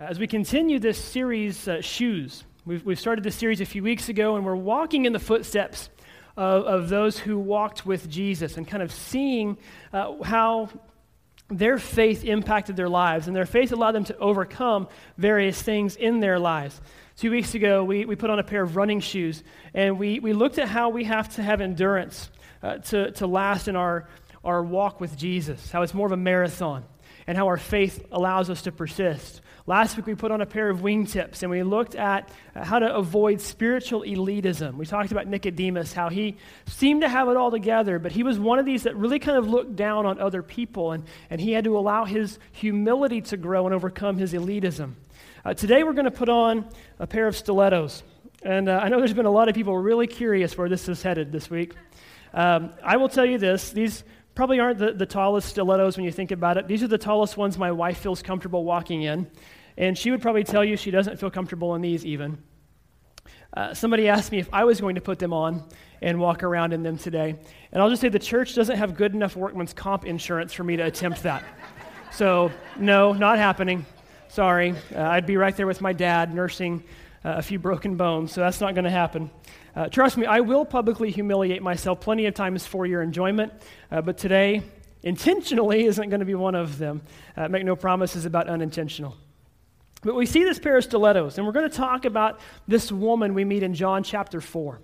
As we continue this series, uh, Shoes, we've, we've started this series a few weeks ago, and we're walking in the footsteps of, of those who walked with Jesus and kind of seeing uh, how their faith impacted their lives, and their faith allowed them to overcome various things in their lives. Two weeks ago, we, we put on a pair of running shoes, and we, we looked at how we have to have endurance uh, to, to last in our, our walk with Jesus, how it's more of a marathon, and how our faith allows us to persist. Last week, we put on a pair of wingtips and we looked at how to avoid spiritual elitism. We talked about Nicodemus, how he seemed to have it all together, but he was one of these that really kind of looked down on other people, and, and he had to allow his humility to grow and overcome his elitism. Uh, today, we're going to put on a pair of stilettos. And uh, I know there's been a lot of people really curious where this is headed this week. Um, I will tell you this these probably aren't the, the tallest stilettos when you think about it. These are the tallest ones my wife feels comfortable walking in. And she would probably tell you she doesn't feel comfortable in these even. Uh, somebody asked me if I was going to put them on and walk around in them today. And I'll just say the church doesn't have good enough workman's comp insurance for me to attempt that. so, no, not happening. Sorry. Uh, I'd be right there with my dad nursing uh, a few broken bones, so that's not going to happen. Uh, trust me, I will publicly humiliate myself plenty of times for your enjoyment, uh, but today, intentionally isn't going to be one of them. Uh, make no promises about unintentional. But we see this pair of stilettos, and we're going to talk about this woman we meet in John chapter 4.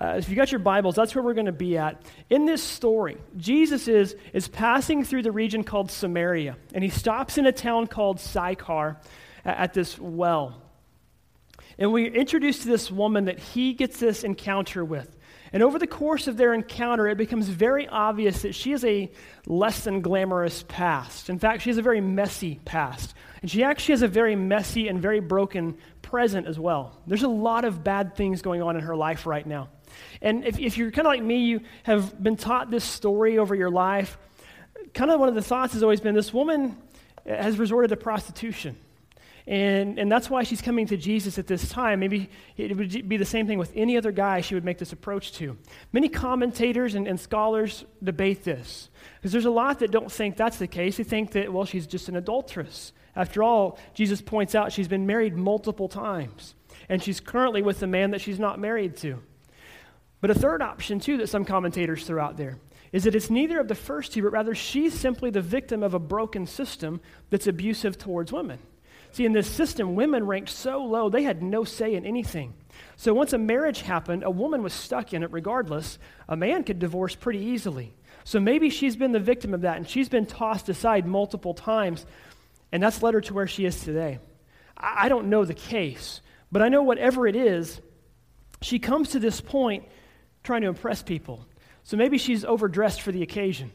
Uh, if you got your Bibles, that's where we're going to be at. In this story, Jesus is, is passing through the region called Samaria, and he stops in a town called Sychar at, at this well. And we're introduced to this woman that he gets this encounter with. And over the course of their encounter, it becomes very obvious that she has a less than glamorous past. In fact, she has a very messy past. And she actually has a very messy and very broken present as well. There's a lot of bad things going on in her life right now. And if, if you're kind of like me, you have been taught this story over your life. Kind of one of the thoughts has always been this woman has resorted to prostitution. And, and that's why she's coming to Jesus at this time. Maybe it would be the same thing with any other guy she would make this approach to. Many commentators and, and scholars debate this because there's a lot that don't think that's the case. They think that, well, she's just an adulteress. After all, Jesus points out she's been married multiple times, and she's currently with a man that she's not married to. But a third option, too, that some commentators throw out there is that it's neither of the first two, but rather she's simply the victim of a broken system that's abusive towards women. See, in this system, women ranked so low, they had no say in anything. So once a marriage happened, a woman was stuck in it regardless. A man could divorce pretty easily. So maybe she's been the victim of that, and she's been tossed aside multiple times and that's led her to where she is today. I don't know the case, but I know whatever it is, she comes to this point trying to impress people. So maybe she's overdressed for the occasion.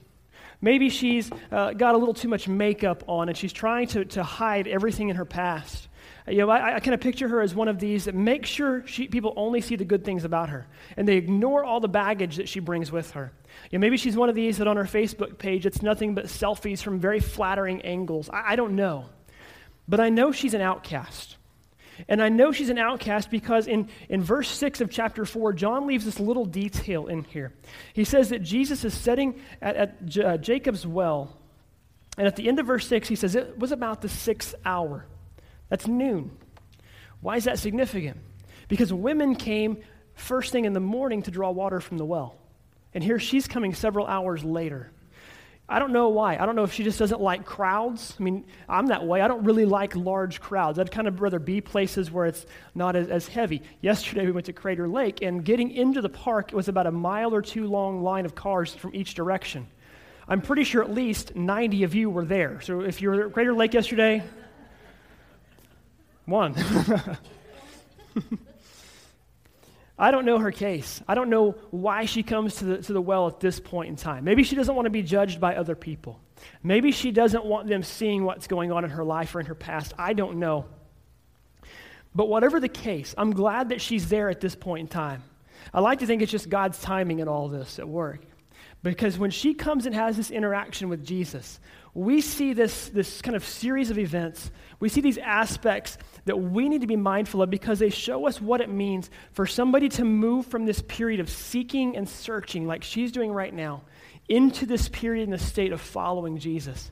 Maybe she's uh, got a little too much makeup on and she's trying to, to hide everything in her past. You know, I, I kind of picture her as one of these that make sure she, people only see the good things about her and they ignore all the baggage that she brings with her. You know, maybe she's one of these that on her Facebook page it's nothing but selfies from very flattering angles. I, I don't know. But I know she's an outcast. And I know she's an outcast because in, in verse 6 of chapter 4, John leaves this little detail in here. He says that Jesus is sitting at, at J- uh, Jacob's well. And at the end of verse 6, he says it was about the sixth hour. That's noon. Why is that significant? Because women came first thing in the morning to draw water from the well. And here she's coming several hours later. I don't know why. I don't know if she just doesn't like crowds. I mean, I'm that way. I don't really like large crowds. I'd kind of rather be places where it's not as, as heavy. Yesterday, we went to Crater Lake, and getting into the park, it was about a mile or two long line of cars from each direction. I'm pretty sure at least 90 of you were there. So if you were at Crater Lake yesterday, one. I don't know her case. I don't know why she comes to the, to the well at this point in time. Maybe she doesn't want to be judged by other people. Maybe she doesn't want them seeing what's going on in her life or in her past. I don't know. But whatever the case, I'm glad that she's there at this point in time. I like to think it's just God's timing in all this at work. Because when she comes and has this interaction with Jesus, we see this, this kind of series of events. We see these aspects that we need to be mindful of because they show us what it means for somebody to move from this period of seeking and searching, like she's doing right now, into this period in the state of following Jesus.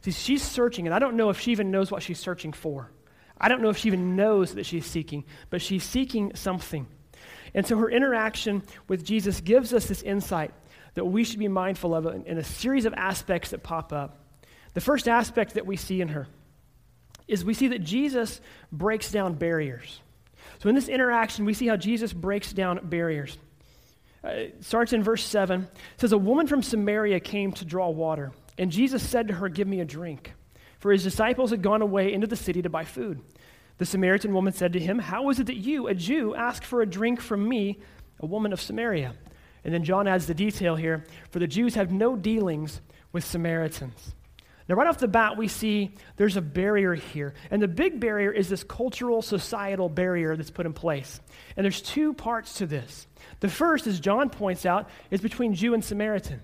See, she's searching, and I don't know if she even knows what she's searching for. I don't know if she even knows that she's seeking, but she's seeking something. And so her interaction with Jesus gives us this insight that we should be mindful of in a series of aspects that pop up. The first aspect that we see in her is we see that Jesus breaks down barriers. So in this interaction, we see how Jesus breaks down barriers. Uh, it starts in verse 7. It says, A woman from Samaria came to draw water, and Jesus said to her, Give me a drink. For his disciples had gone away into the city to buy food. The Samaritan woman said to him, How is it that you, a Jew, ask for a drink from me, a woman of Samaria? And then John adds the detail here for the Jews have no dealings with Samaritans. Now, right off the bat, we see there's a barrier here. And the big barrier is this cultural, societal barrier that's put in place. And there's two parts to this. The first, as John points out, is between Jew and Samaritan.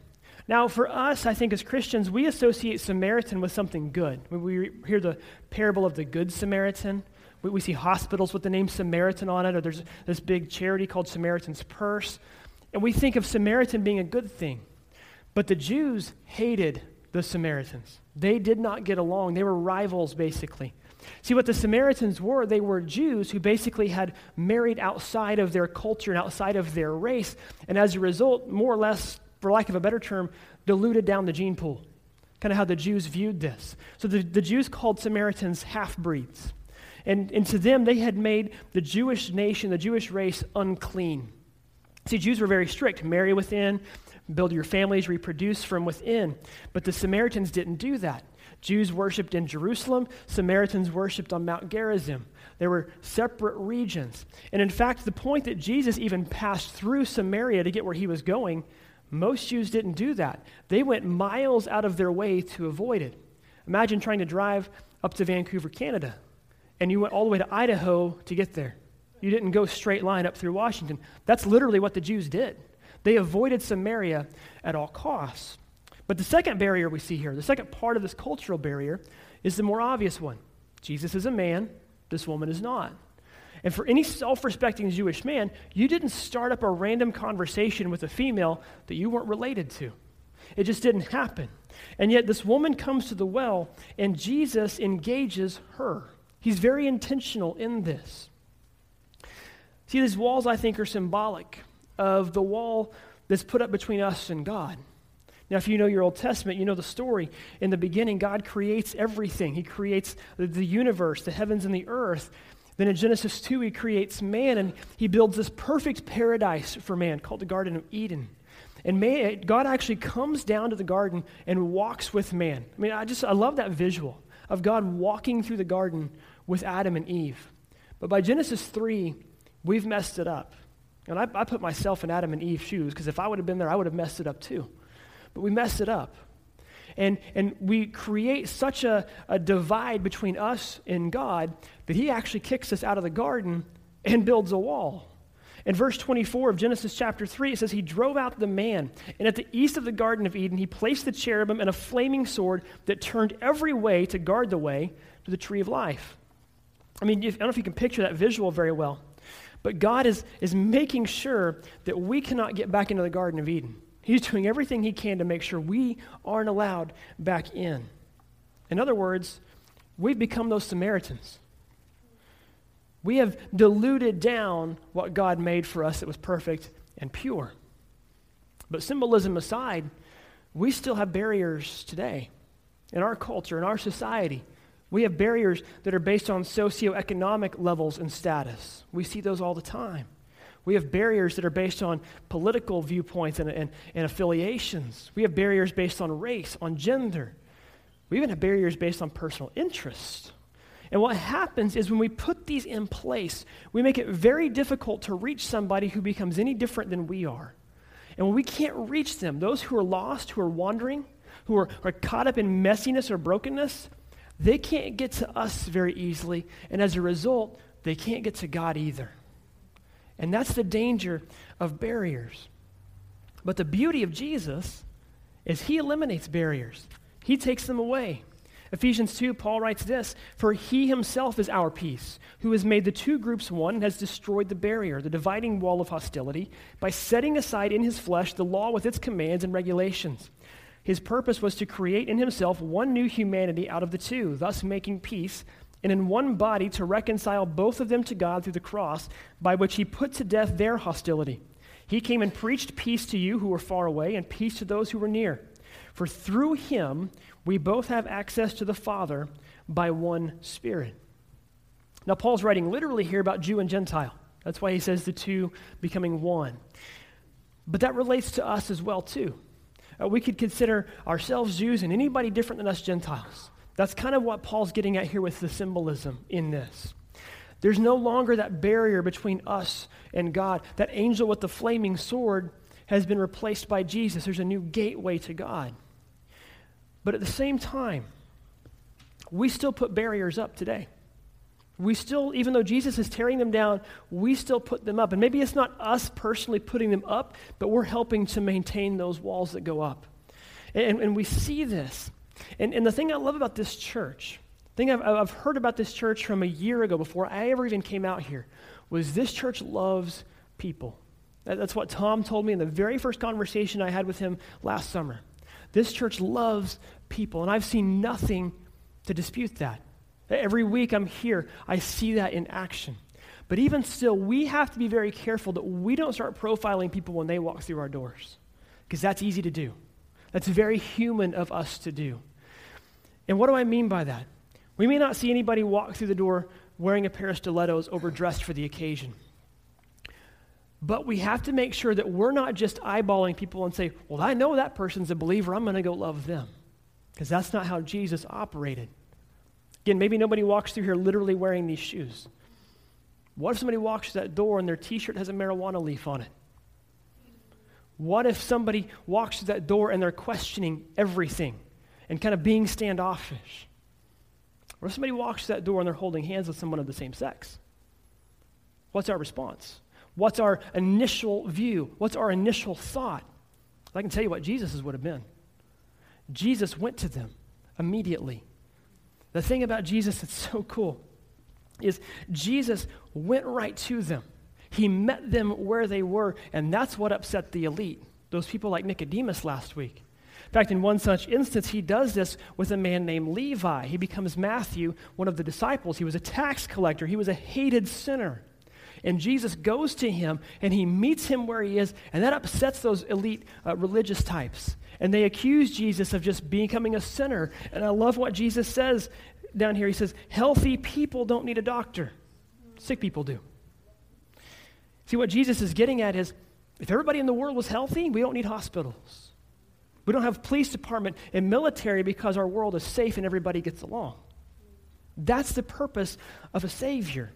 Now, for us, I think as Christians, we associate Samaritan with something good. We hear the parable of the Good Samaritan, we, we see hospitals with the name Samaritan on it, or there's this big charity called Samaritan's Purse. And we think of Samaritan being a good thing. But the Jews hated the Samaritans. They did not get along. They were rivals, basically. See, what the Samaritans were, they were Jews who basically had married outside of their culture and outside of their race, and as a result, more or less, for lack of a better term, diluted down the gene pool. Kind of how the Jews viewed this. So the, the Jews called Samaritans half breeds. And, and to them, they had made the Jewish nation, the Jewish race, unclean. See, Jews were very strict marry within, build your families, reproduce from within. But the Samaritans didn't do that. Jews worshiped in Jerusalem, Samaritans worshiped on Mount Gerizim. There were separate regions. And in fact, the point that Jesus even passed through Samaria to get where he was going, most Jews didn't do that. They went miles out of their way to avoid it. Imagine trying to drive up to Vancouver, Canada, and you went all the way to Idaho to get there. You didn't go straight line up through Washington. That's literally what the Jews did. They avoided Samaria at all costs. But the second barrier we see here, the second part of this cultural barrier, is the more obvious one. Jesus is a man, this woman is not. And for any self respecting Jewish man, you didn't start up a random conversation with a female that you weren't related to. It just didn't happen. And yet, this woman comes to the well, and Jesus engages her. He's very intentional in this. See, these walls, I think, are symbolic of the wall that's put up between us and God. Now, if you know your Old Testament, you know the story. In the beginning, God creates everything. He creates the, universe, the heavens and the earth. Then in Genesis 2, he creates man and he builds this perfect paradise for man called the Garden of Eden. And man, God actually comes down to the garden and walks with man. I mean, I just, I love that visual of God walking through the garden with Adam and Eve. But by Genesis 3, we've messed it up. And I, I put myself in Adam and Eve's shoes because if I would have been there, I would have messed it up too. But we messed it up. And, and we create such a, a divide between us and God that He actually kicks us out of the garden and builds a wall. In verse 24 of Genesis chapter 3, it says, He drove out the man, and at the east of the Garden of Eden, He placed the cherubim and a flaming sword that turned every way to guard the way to the tree of life. I mean, I don't know if you can picture that visual very well. But God is, is making sure that we cannot get back into the Garden of Eden. He's doing everything he can to make sure we aren't allowed back in. In other words, we've become those Samaritans. We have diluted down what God made for us that was perfect and pure. But symbolism aside, we still have barriers today in our culture, in our society. We have barriers that are based on socioeconomic levels and status. We see those all the time. We have barriers that are based on political viewpoints and, and, and, affiliations. We have barriers based on race, on gender. We even have barriers based on personal interest. And what happens is when we put these in place, we make it very difficult to reach somebody who becomes any different than we are. And when we can't reach them, those who are lost, who are wandering, who are, are caught up in messiness or brokenness, they can't get to us very easily, and as a result, they can't get to God either. And that's the danger of barriers. But the beauty of Jesus is he eliminates barriers, he takes them away. Ephesians 2, Paul writes this For he himself is our peace, who has made the two groups one and has destroyed the barrier, the dividing wall of hostility, by setting aside in his flesh the law with its commands and regulations his purpose was to create in himself one new humanity out of the two, thus making peace, and in one body to reconcile both of them to God through the cross, by which he put to death their hostility. He came and preached peace to you who were far away, and peace to those who were near. For through him we both have access to the Father by one Spirit. Now, Paul's writing literally here about Jew and Gentile. That's why he says the two becoming one. But that relates to us as well, too. Uh, we could consider ourselves Jews and anybody different than us Gentiles. That's kind of what Paul's getting at here with the symbolism in this. There's no longer that barrier between us and God. That angel with the flaming sword has been replaced by Jesus. There's a new gateway to God. But at the same time, we still put barriers up today. We still, even though Jesus is tearing them down, we still put them up. And maybe it's not us personally putting them up, but we're helping to maintain those walls that go up. And, and we see this. And, and the thing I love about this church, thing I've, I've heard about this church from a year ago before I ever even came out here, was this church loves people. That's what Tom told me in the very first conversation I had with him last summer. This church loves people, and I've seen nothing to dispute that. Every week I'm here, I see that in action. But even still, we have to be very careful that we don't start profiling people when they walk through our doors, because that's easy to do. That's very human of us to do. And what do I mean by that? We may not see anybody walk through the door wearing a pair of stilettos overdressed for the occasion. But we have to make sure that we're not just eyeballing people and say, well, I know that person's a believer. I'm going to go love them. Because that's not how Jesus operated. Again, maybe nobody walks through here literally wearing these shoes. What if somebody walks through that door and their t shirt has a marijuana leaf on it? What if somebody walks through that door and they're questioning everything and kind of being standoffish? What if somebody walks through that door and they're holding hands with someone of the same sex? What's our response? What's our initial view? What's our initial thought? I can tell you what Jesus' would have been. Jesus went to them immediately. The thing about Jesus that's so cool is Jesus went right to them. He met them where they were, and that's what upset the elite, those people like Nicodemus last week. In fact, in one such instance, he does this with a man named Levi. He becomes Matthew, one of the disciples. He was a tax collector, he was a hated sinner. And Jesus goes to him and he meets him where he is, and that upsets those elite uh, religious types. And they accuse Jesus of just becoming a sinner. And I love what Jesus says down here. He says, Healthy people don't need a doctor, sick people do. See, what Jesus is getting at is if everybody in the world was healthy, we don't need hospitals. We don't have police department and military because our world is safe and everybody gets along. That's the purpose of a Savior.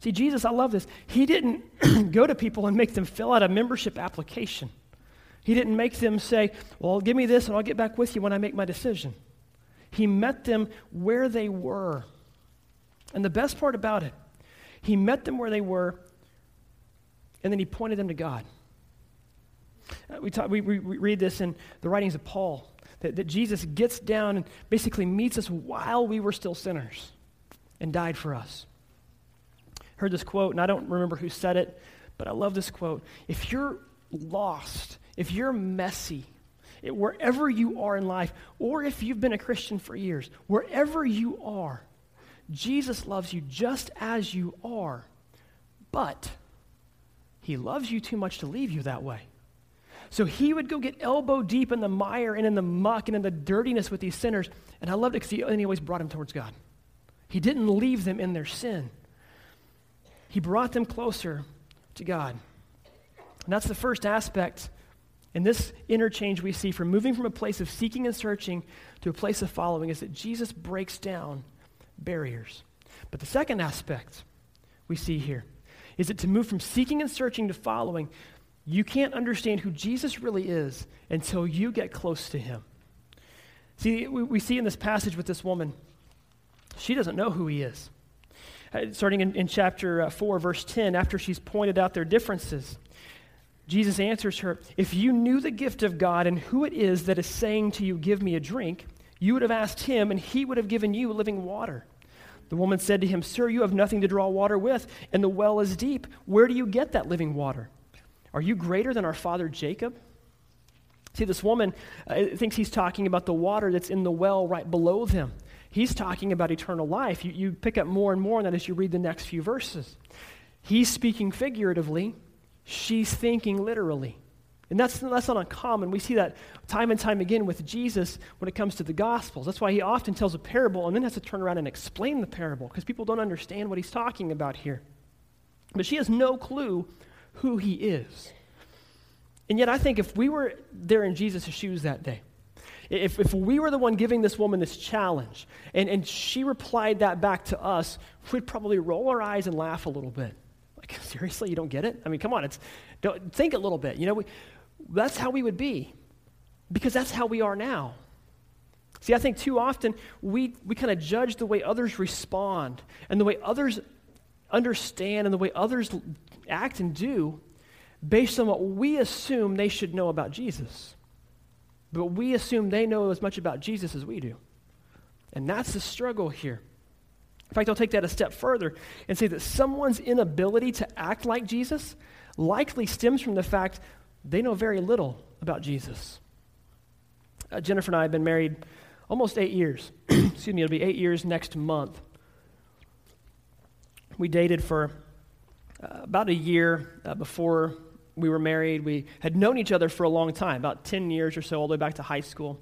See, Jesus, I love this. He didn't go to people and make them fill out a membership application. He didn't make them say, Well, give me this and I'll get back with you when I make my decision. He met them where they were. And the best part about it, he met them where they were and then he pointed them to God. Uh, we, talk, we, we, read this in the writings of Paul that, that Jesus gets down and basically meets us while we were still sinners and died for us. Heard this quote, and I don't remember who said it, but I love this quote. If you're lost, if you're messy, it, wherever you are in life, or if you've been a Christian for years, wherever you are, Jesus loves you just as you are, but he loves you too much to leave you that way. So he would go get elbow deep in the mire and in the muck and in the dirtiness with these sinners. And I loved it because he, he always brought them towards God. He didn't leave them in their sin, he brought them closer to God. And that's the first aspect in this interchange we see from moving from a place of seeking and searching to a place of following is that Jesus breaks down barriers. But the second aspect we see here is that to move from seeking and searching to following, you can't understand who Jesus really is until you get close to him. See, we, we see in this passage with this woman, she doesn't know who he is. Uh, starting in, in chapter uh, 4, verse 10, after she's pointed out their differences, Jesus answers her, If you knew the gift of God and who it is that is saying to you, Give me a drink, you would have asked him, and he would have given you living water. The woman said to him, Sir, you have nothing to draw water with, and the well is deep. Where do you get that living water? Are you greater than our father Jacob? See, this woman uh, thinks he's talking about the water that's in the well right below them. He's talking about eternal life. You, you pick up more and more on that as you read the next few verses. He's speaking figuratively, she's thinking literally. And that's, that's not uncommon. We see that time and time again with Jesus when it comes to the Gospels. That's why he often tells a parable and then has to turn around and explain the parable because people don't understand what he's talking about here. But she has no clue who he is. And yet, I think if we were there in Jesus' shoes that day, if, if we were the one giving this woman this challenge and, and she replied that back to us, we'd probably roll our eyes and laugh a little bit. Like, seriously, you don't get it? I mean, come on, it's, don't, think a little bit. You know, we, that's how we would be because that's how we are now. See, I think too often we, we kind of judge the way others respond and the way others understand and the way others act and do based on what we assume they should know about Jesus. But we assume they know as much about Jesus as we do. And that's the struggle here. In fact, I'll take that a step further and say that someone's inability to act like Jesus likely stems from the fact they know very little about Jesus. Uh, Jennifer and I have been married almost eight years. Excuse me, it'll be eight years next month. We dated for uh, about a year uh, before we were married. We had known each other for a long time, about 10 years or so, all the way back to high school.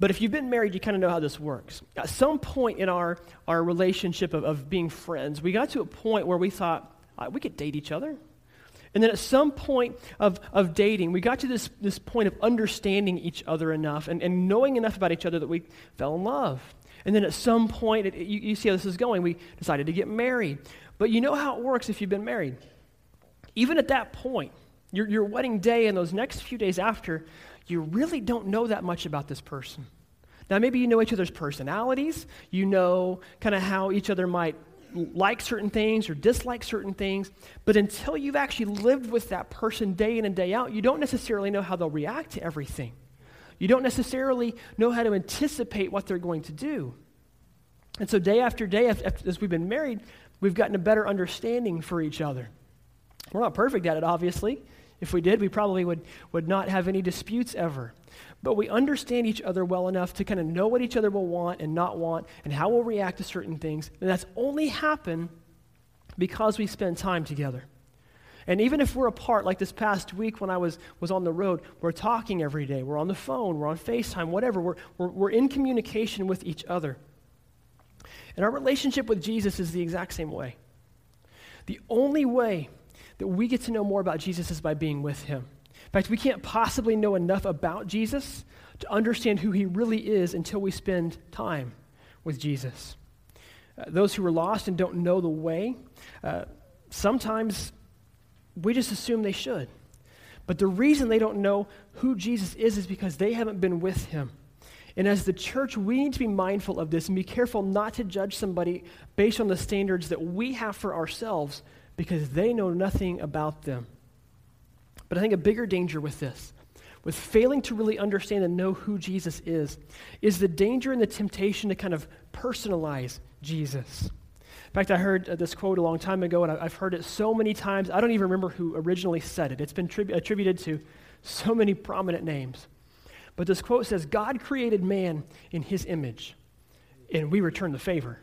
But if you've been married, you kind of know how this works. At some point in our, our relationship of, of being friends, we got to a point where we thought, uh, we could date each other. And then at some point of, of dating, we got to this, this point of understanding each other enough and, and knowing enough about each other that we fell in love. And then at some point, it, you, you see how this is going, we decided to get married. But you know how it works if you've been married. Even at that point, your, your wedding day and those next few days after, you really don't know that much about this person. Now, maybe you know each other's personalities, you know kind of how each other might like certain things or dislike certain things, but until you've actually lived with that person day in and day out, you don't necessarily know how they'll react to everything. You don't necessarily know how to anticipate what they're going to do. And so, day after day, as we've been married, we've gotten a better understanding for each other. We're not perfect at it, obviously. If we did, we probably would, would not have any disputes ever. But we understand each other well enough to kind of know what each other will want and not want and how we'll react to certain things. And that's only happened because we spend time together. And even if we're apart, like this past week when I was, was on the road, we're talking every day. We're on the phone, we're on FaceTime, whatever. We're, we're, we're in communication with each other. And our relationship with Jesus is the exact same way. The only way that we get to know more about Jesus is by being with him. In fact, we can't possibly know enough about Jesus to understand who he really is until we spend time with Jesus. Uh, those who are lost and don't know the way, uh, sometimes we just assume they should. But the reason they don't know who Jesus is is because they haven't been with him. And as the church, we need to be mindful of this and be careful not to judge somebody based on the standards that we have for ourselves because they know nothing about them. But I think a bigger danger with this, with failing to really understand and know who Jesus is, is the danger and the temptation to kind of personalize Jesus. In fact, I heard uh, this quote a long time ago, and I've heard it so many times. I don't even remember who originally said it. It's been attributed to so many prominent names. But this quote says God created man in his image, and we return the favor.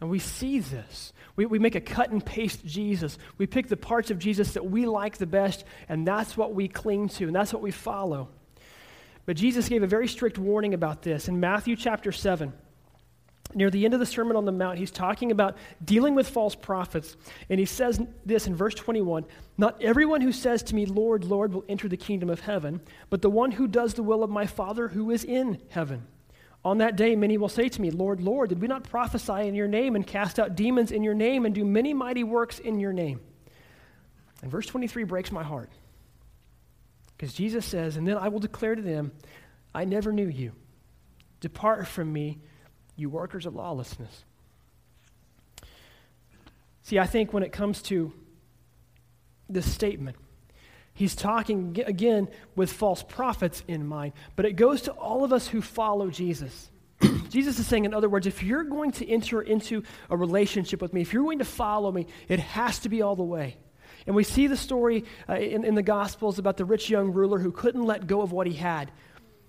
And we see this. We, we make a cut and paste Jesus. We pick the parts of Jesus that we like the best, and that's what we cling to, and that's what we follow. But Jesus gave a very strict warning about this in Matthew chapter 7. Near the end of the Sermon on the Mount, he's talking about dealing with false prophets. And he says this in verse 21 Not everyone who says to me, Lord, Lord, will enter the kingdom of heaven, but the one who does the will of my Father who is in heaven. On that day, many will say to me, Lord, Lord, did we not prophesy in your name and cast out demons in your name and do many mighty works in your name? And verse 23 breaks my heart. Because Jesus says, And then I will declare to them, I never knew you. Depart from me, you workers of lawlessness. See, I think when it comes to this statement, He's talking again with false prophets in mind, but it goes to all of us who follow Jesus. Jesus is saying, in other words, if you're going to enter into a relationship with me, if you're going to follow me, it has to be all the way. And we see the story uh, in, in the Gospels about the rich young ruler who couldn't let go of what he had.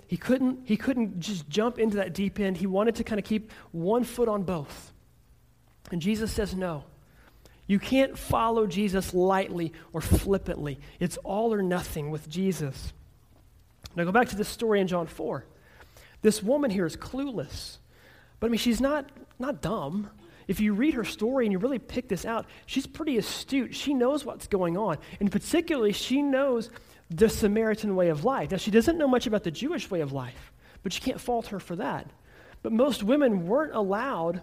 he couldn't, he couldn't just jump into that deep end. He wanted to kind of keep one foot on both. And Jesus says, no. You can't follow Jesus lightly or flippantly. It's all or nothing with Jesus. Now go back to this story in John 4. This woman here is clueless. But I mean, she's not, not dumb. If you read her story and you really pick this out, she's pretty astute. She knows what's going on. And particularly, she knows the Samaritan way of life. Now, she doesn't know much about the Jewish way of life, but you can't fault her for that. But most women weren't allowed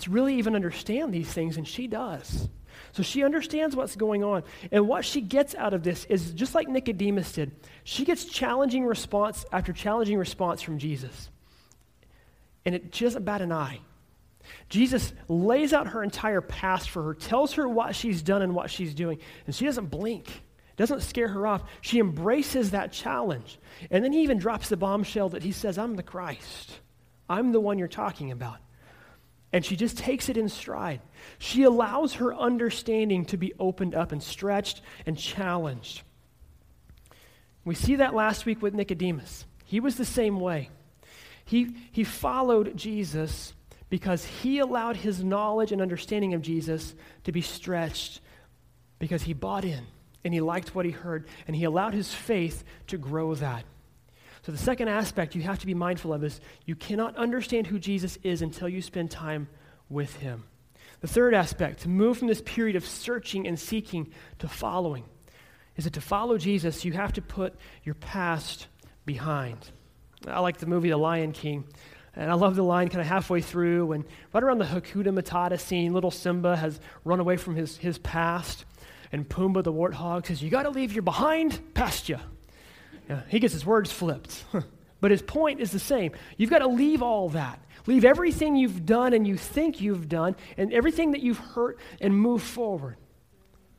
to really even understand these things, and she does. So she understands what's going on. And what she gets out of this is just like Nicodemus did, she gets challenging response after challenging response from Jesus. And it just about an eye. Jesus lays out her entire past for her, tells her what she's done and what she's doing, and she doesn't blink. Doesn't scare her off. She embraces that challenge. And then he even drops the bombshell that he says, I'm the Christ. I'm the one you're talking about. And she just takes it in stride. She allows her understanding to be opened up and stretched and challenged. We see that last week with Nicodemus. He was the same way. He, he followed Jesus because he allowed his knowledge and understanding of Jesus to be stretched because he bought in and he liked what he heard and he allowed his faith to grow that. So, the second aspect you have to be mindful of is you cannot understand who Jesus is until you spend time with him. The third aspect, to move from this period of searching and seeking to following, is that to follow Jesus, you have to put your past behind. I like the movie The Lion King. And I love the line kind of halfway through, and right around the Hakuna Matata scene, little Simba has run away from his, his past, and Pumbaa the warthog says, You got to leave your behind past you. Yeah, he gets his words flipped. but his point is the same. You've got to leave all that. Leave everything you've done and you think you've done, and everything that you've hurt, and move forward.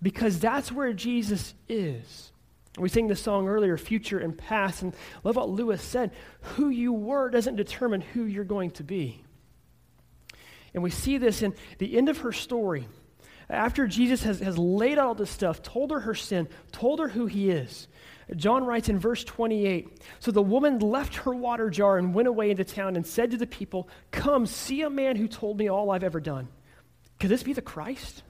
Because that's where Jesus is. We sang the song earlier, future and past, and love what Lewis said. Who you were doesn't determine who you're going to be. And we see this in the end of her story. After Jesus has, has laid out all this stuff, told her her sin, told her who he is, John writes in verse 28 So the woman left her water jar and went away into town and said to the people, Come, see a man who told me all I've ever done. Could this be the Christ?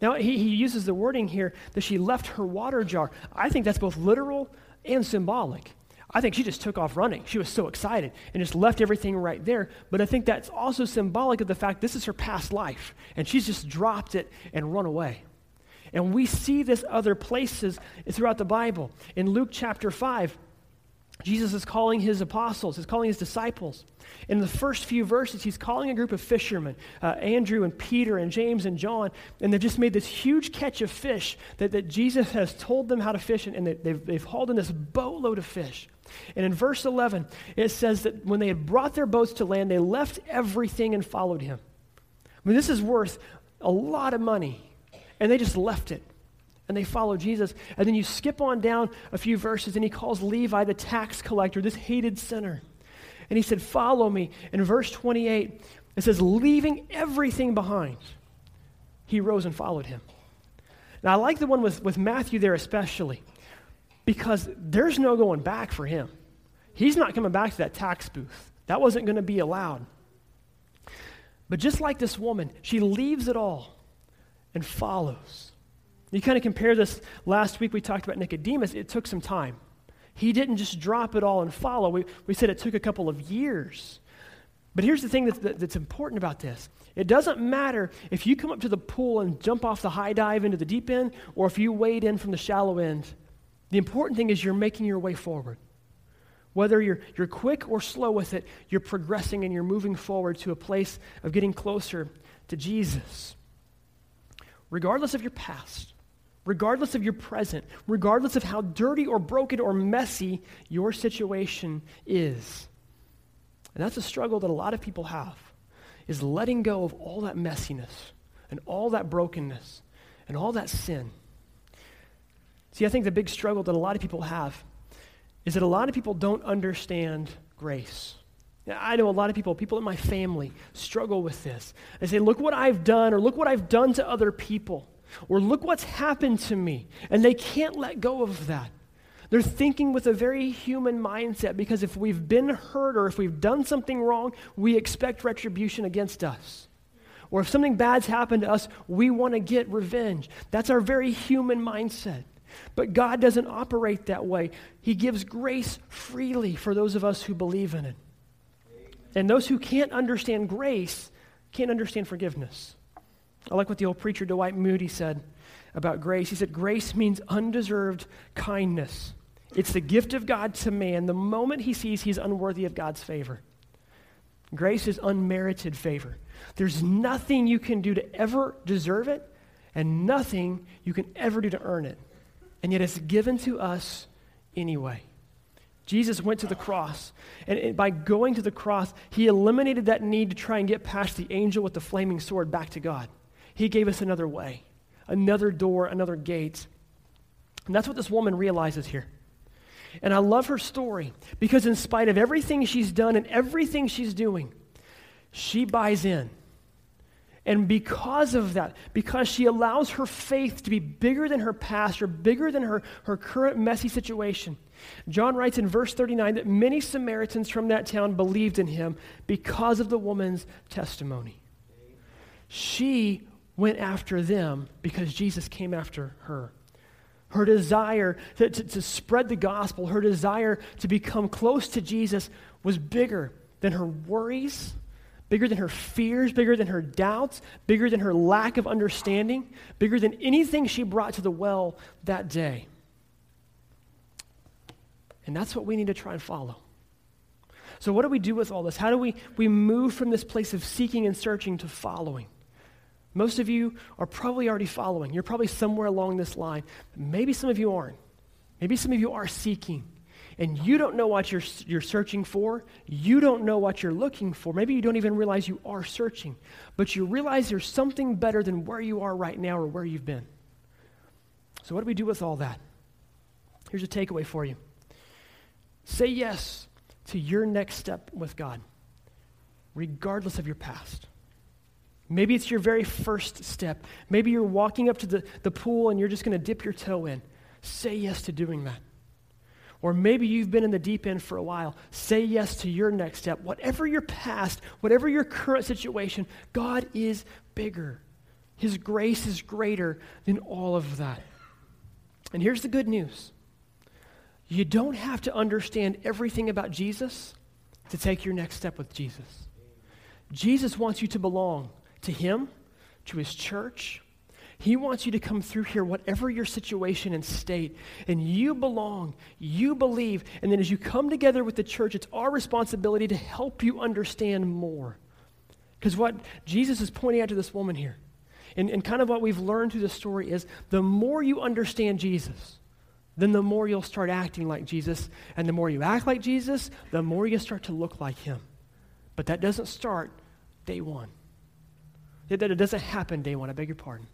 Now, he, he uses the wording here that she left her water jar. I think that's both literal and symbolic. I think she just took off running. She was so excited and just left everything right there. But I think that's also symbolic of the fact this is her past life, and she's just dropped it and run away. And we see this other places throughout the Bible. In Luke chapter 5, Jesus is calling his apostles, he's calling his disciples. In the first few verses, he's calling a group of fishermen, uh, Andrew and Peter and James and John, and they've just made this huge catch of fish that, that Jesus has told them how to fish, and they, they've, they've hauled in this boatload of fish. And in verse 11, it says that when they had brought their boats to land, they left everything and followed him. I mean, this is worth a lot of money, and they just left it and they follow Jesus. And then you skip on down a few verses, and he calls Levi the tax collector, this hated sinner. And he said, Follow me. In verse 28, it says, Leaving everything behind, he rose and followed him. Now, I like the one with, with Matthew there especially, because there's no going back for him. He's not coming back to that tax booth. That wasn't going to be allowed. But just like this woman, she leaves it all and follows. You kind of compare this last week, we talked about Nicodemus. It took some time. He didn't just drop it all and follow. We, we said it took a couple of years. But here's the thing that's, that's important about this it doesn't matter if you come up to the pool and jump off the high dive into the deep end or if you wade in from the shallow end. The important thing is you're making your way forward. Whether you're, you're quick or slow with it, you're progressing and you're moving forward to a place of getting closer to Jesus. Regardless of your past, regardless of your present, regardless of how dirty or broken or messy your situation is. And that's a struggle that a lot of people have, is letting go of all that messiness and all that brokenness and all that sin. See, I think the big struggle that a lot of people have is that a lot of people don't understand grace. I know a lot of people, people in my family, struggle with this. They say, Look what I've done, or look what I've done to other people. Or look what's happened to me. And they can't let go of that. They're thinking with a very human mindset because if we've been hurt or if we've done something wrong, we expect retribution against us. Or if something bad's happened to us, we want to get revenge. That's our very human mindset. But God doesn't operate that way. He gives grace freely for those of us who believe in it. And those who can't understand grace can't understand forgiveness. I like what the old preacher Dwight Moody said about grace. He said, Grace means undeserved kindness. It's the gift of God to man the moment he sees he's unworthy of God's favor. Grace is unmerited favor. There's nothing you can do to ever deserve it, and nothing you can ever do to earn it. And yet it's given to us anyway. Jesus went to the cross, and by going to the cross, he eliminated that need to try and get past the angel with the flaming sword back to God. He gave us another way, another door, another gate. And that's what this woman realizes here. And I love her story because, in spite of everything she's done and everything she's doing, she buys in. And because of that, because she allows her faith to be bigger than her past or bigger than her, her current messy situation, John writes in verse 39 that many Samaritans from that town believed in him because of the woman's testimony. She went after them because Jesus came after her. Her desire to, to, to, spread the gospel, her desire to become close to Jesus was bigger than her worries, bigger than her fears, bigger than her doubts, bigger than her lack of understanding, bigger than anything she brought to the well that day. And that's what we need to try and follow. So, what do we do with all this? How do we, we move from this place of seeking and searching to following? Most of you are probably already following. You're probably somewhere along this line. Maybe some of you aren't. Maybe some of you are seeking and you don't know what you're, you're searching for. You don't know what you're looking for. Maybe you don't even realize you are searching, but you realize there's something better than where you are right now or where you've been. So, what do we do with all that? Here's a takeaway for you say yes to your next step with God, regardless of your past. Maybe it's your very first step. Maybe you're walking up to the, the pool and you're just going to dip your toe in. Say yes to doing that. Or maybe you've been in the deep end for a while. Say yes to your next step. Whatever your past, whatever your current situation, God is bigger. His grace is greater than all of that. And here's the good news you don't have to understand everything about Jesus to take your next step with Jesus. Jesus wants you to belong to Him, to His church, he wants you to come through here, whatever your situation and state, and you belong, you believe. And then as you come together with the church, it's our responsibility to help you understand more. Because what Jesus is pointing out to this woman here, and, and kind of what we've learned through the story is the more you understand Jesus, then the more you'll start acting like Jesus. And the more you act like Jesus, the more you start to look like him. But that doesn't start day one. It, it doesn't happen day one. I beg your pardon.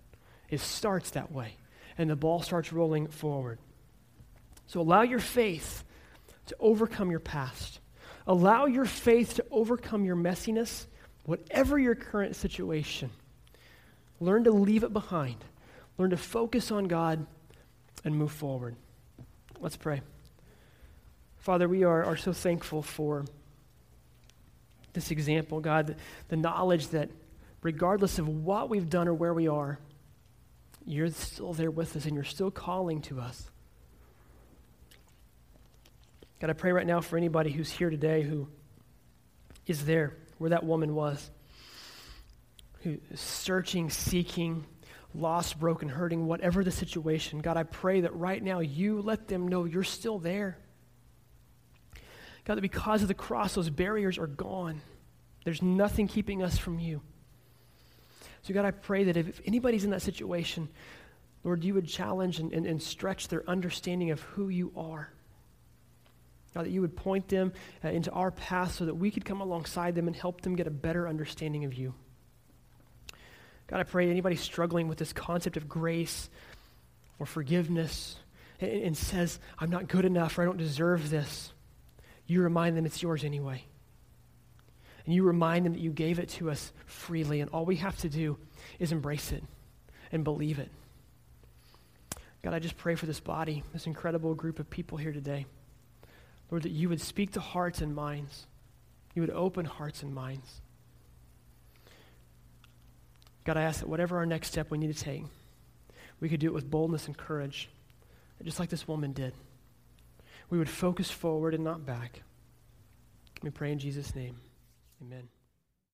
It starts that way, and the ball starts rolling forward. So allow your faith to overcome your past. Allow your faith to overcome your messiness, whatever your current situation. Learn to leave it behind. Learn to focus on God and move forward. Let's pray. Father, we are, are so thankful for this example, God, the, the knowledge that regardless of what we've done or where we are, you're still there with us and you're still calling to us. God, I pray right now for anybody who's here today who is there where that woman was, who is searching, seeking, lost, broken, hurting, whatever the situation. God, I pray that right now you let them know you're still there. God, that because of the cross, those barriers are gone. There's nothing keeping us from you. So, God, I pray that if anybody's in that situation, Lord, you would challenge and, and, and stretch their understanding of who you are. God, that you would point them uh, into our path so that we could come alongside them and help them get a better understanding of you. God, I pray anybody struggling with this concept of grace or forgiveness and, and says, I'm not good enough or I don't deserve this, you remind them it's yours anyway. And you remind them that you gave it to us freely, and all we have to do is embrace it and believe it. God, I just pray for this body, this incredible group of people here today. Lord, that you would speak to hearts and minds. You would open hearts and minds. God, I ask that whatever our next step we need to take, we could do it with boldness and courage, just like this woman did. We would focus forward and not back. We pray in Jesus' name. Amen.